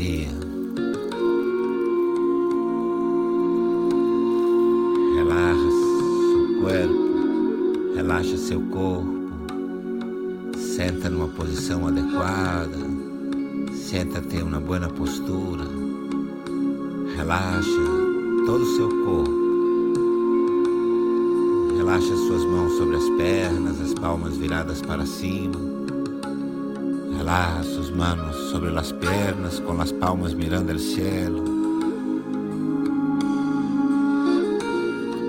dia. Relaxa seu corpo, relaxa seu corpo. Senta numa posição adequada. Senta-te em uma boa postura. Relaxa todo o seu corpo. Relaxa suas mãos sobre as pernas, as palmas viradas para cima. Relaxa sus manos sobre as pernas, com as palmas mirando ao cielo.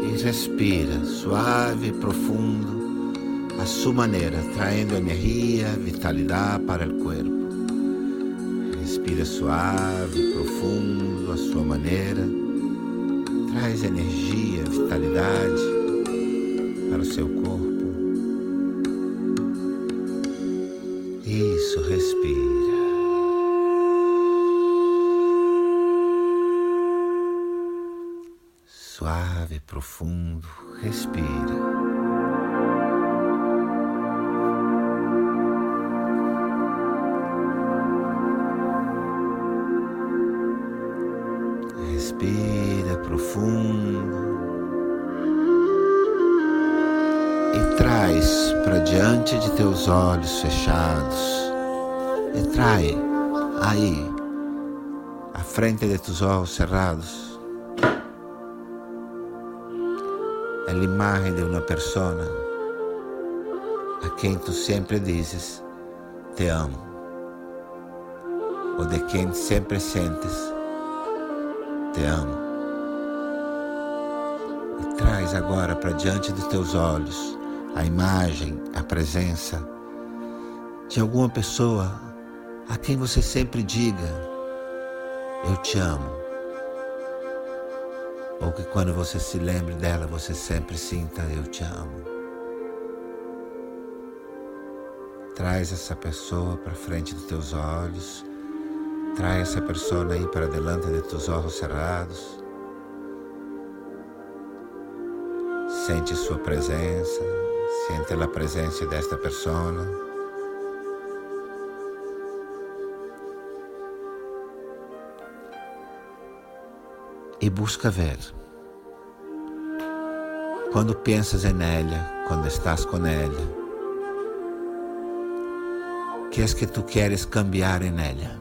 E respira suave e profundo, a sua maneira, traindo energia, vitalidade para o corpo. Respira suave e profundo, a sua maneira, traz energia, vitalidade para o seu corpo. Isso, respira. Suave, profundo, respira. Respira profundo. e traz para diante de teus olhos fechados, e trai aí, à frente de teus olhos cerrados, a imagem de uma pessoa a quem tu sempre dizes te amo, ou de quem sempre sentes te amo. E traz agora para diante de teus olhos a imagem, a presença de alguma pessoa a quem você sempre diga: Eu te amo. Ou que quando você se lembre dela, você sempre sinta: Eu te amo. Traz essa pessoa para frente dos teus olhos. Traz essa pessoa aí para delante de teus olhos cerrados. Sente sua presença, Sente a presença desta pessoa. E busca ver. Quando pensas em ela, quando estás com ela, que é que tu queres cambiar em ela?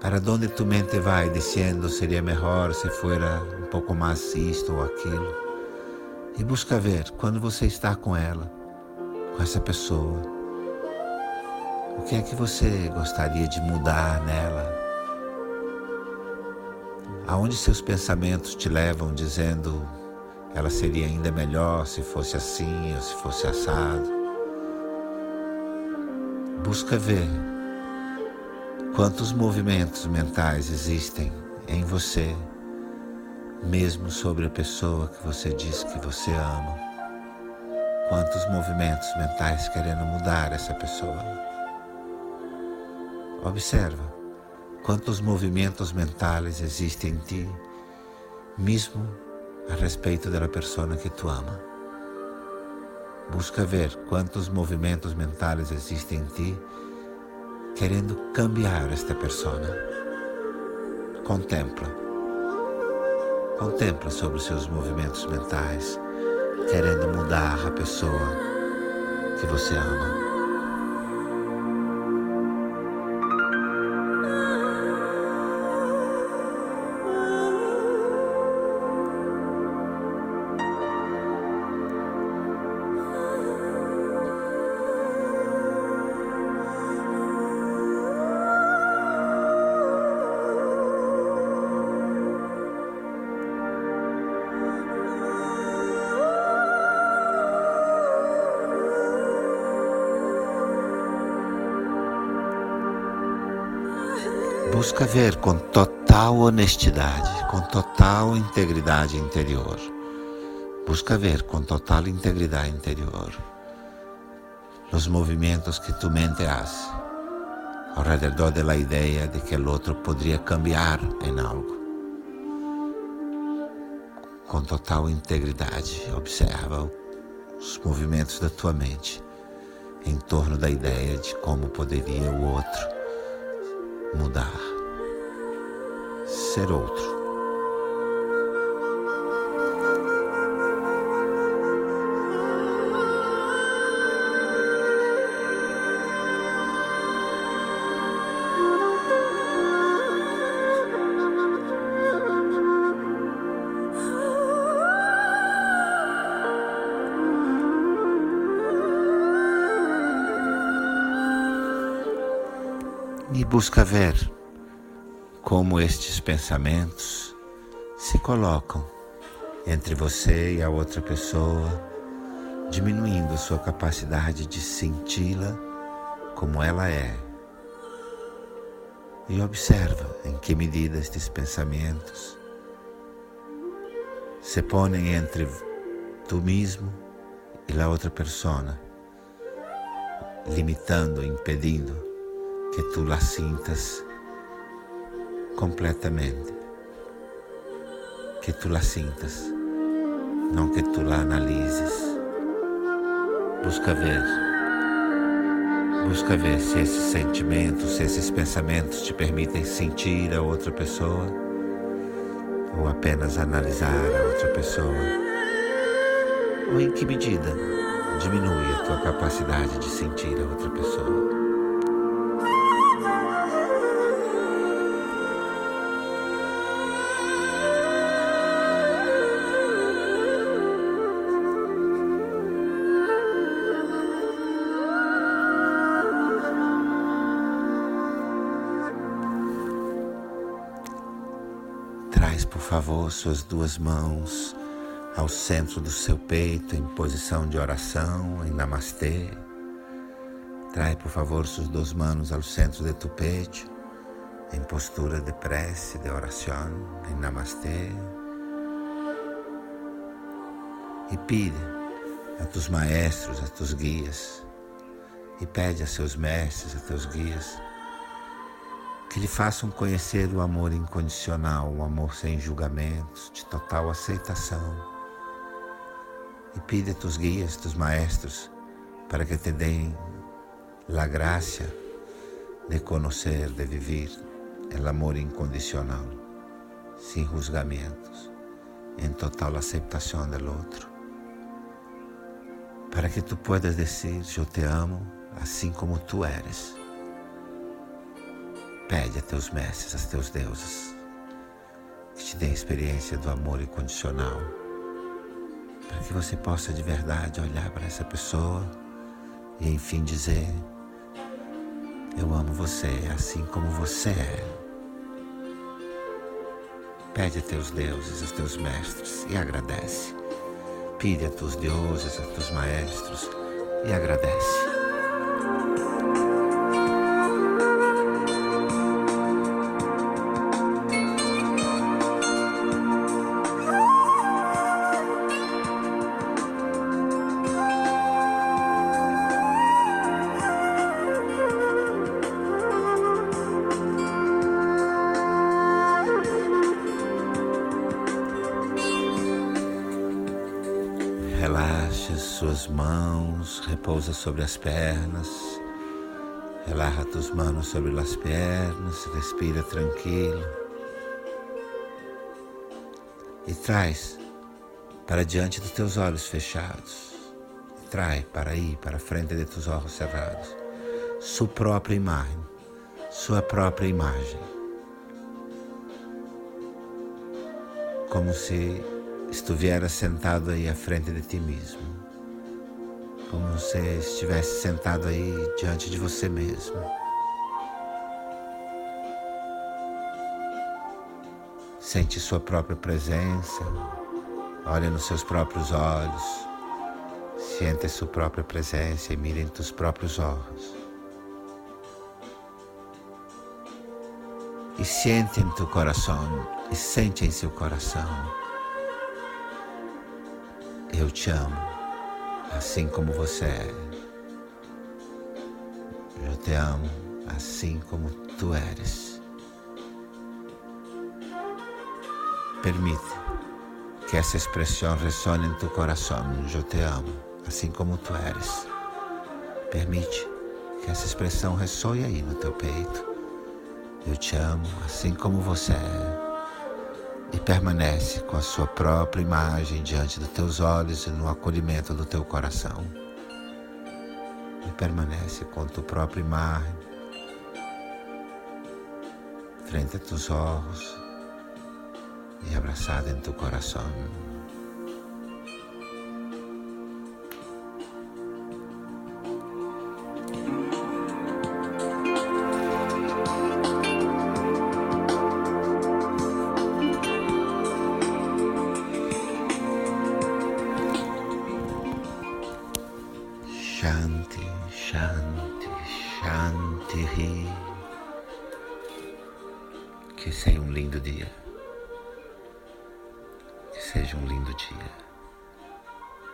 Para onde tu mente vai dizendo seria melhor se fora um pouco mais isto ou aquilo? e busca ver quando você está com ela, com essa pessoa, o que é que você gostaria de mudar nela? Aonde seus pensamentos te levam dizendo ela seria ainda melhor se fosse assim ou se fosse assado? Busca ver quantos movimentos mentais existem em você mesmo sobre a pessoa que você diz que você ama. Quantos movimentos mentais querendo mudar essa pessoa. Observa quantos movimentos mentais existem em ti, mesmo a respeito da pessoa que tu ama. Busca ver quantos movimentos mentais existem em ti, querendo cambiar esta pessoa. Contempla Contempla sobre os seus movimentos mentais, querendo mudar a pessoa que você ama. Busca ver com total honestidade, com total integridade interior. Busca ver com total integridade interior os movimentos que tu mente hace ao redor da ideia de que o outro poderia cambiar em algo. com total integridade. Observa os movimentos da tua mente em torno da ideia de como poderia o outro mudar, ser outro. e busca ver como estes pensamentos se colocam entre você e a outra pessoa, diminuindo sua capacidade de senti-la como ela é. E observa em que medida estes pensamentos se põem entre tu mesmo e a outra pessoa, limitando, impedindo que tu la sintas completamente, que tu la sintas, não que tu la analises. Busca ver, busca ver se esses sentimentos, se esses pensamentos te permitem sentir a outra pessoa ou apenas analisar a outra pessoa, ou em que medida diminui a tua capacidade de sentir a outra pessoa. Por favor, suas duas mãos ao centro do seu peito em posição de oração, em Namastê. Traz, por favor, suas duas mãos ao centro de tu peito em postura de prece, de oração, em Namastê. E pide a tus maestros, a tus guias, e pede a seus mestres, a teus guias, que lhe façam conhecer o amor incondicional, o amor sem julgamentos, de total aceitação. E pide a tus guias, tus maestros, para que te deem a graça de conhecer, de viver o amor incondicional, sem julgamentos, em total aceitação do outro. Para que tu puedas dizer: Eu te amo assim como tu eres Pede a teus mestres, a teus deuses, que te deem experiência do amor incondicional, para que você possa de verdade olhar para essa pessoa e enfim dizer: Eu amo você assim como você é. Pede a teus deuses, a teus mestres e agradece. Pide a teus deuses, a teus maestros e agradece. Suas mãos, repousa sobre as pernas. Relaxa tus manos sobre as pernas, respira tranquilo. E traz para diante dos teus olhos fechados. Traz para aí, para frente de teus olhos cerrados, sua própria imagem, sua própria imagem. Como se estivesse sentado aí à frente de ti mesmo, como se estivesse sentado aí diante de você mesmo. Sente sua própria presença, olha nos seus próprios olhos, sente sua própria presença e mire em teus próprios olhos. E sente em teu coração, e sente em seu coração eu te amo, assim como você é. Eu te amo, assim como tu eres. Permite que essa expressão ressone em tu coração. Eu te amo, assim como tu eres. Permite que essa expressão ressoe aí no teu peito. Eu te amo, assim como você é. E permanece com a sua própria imagem diante dos teus olhos e no acolhimento do teu coração. E permanece com a tua própria imagem frente a teus olhos e abraçada em teu coração. Que seja um lindo dia. Que seja um lindo dia.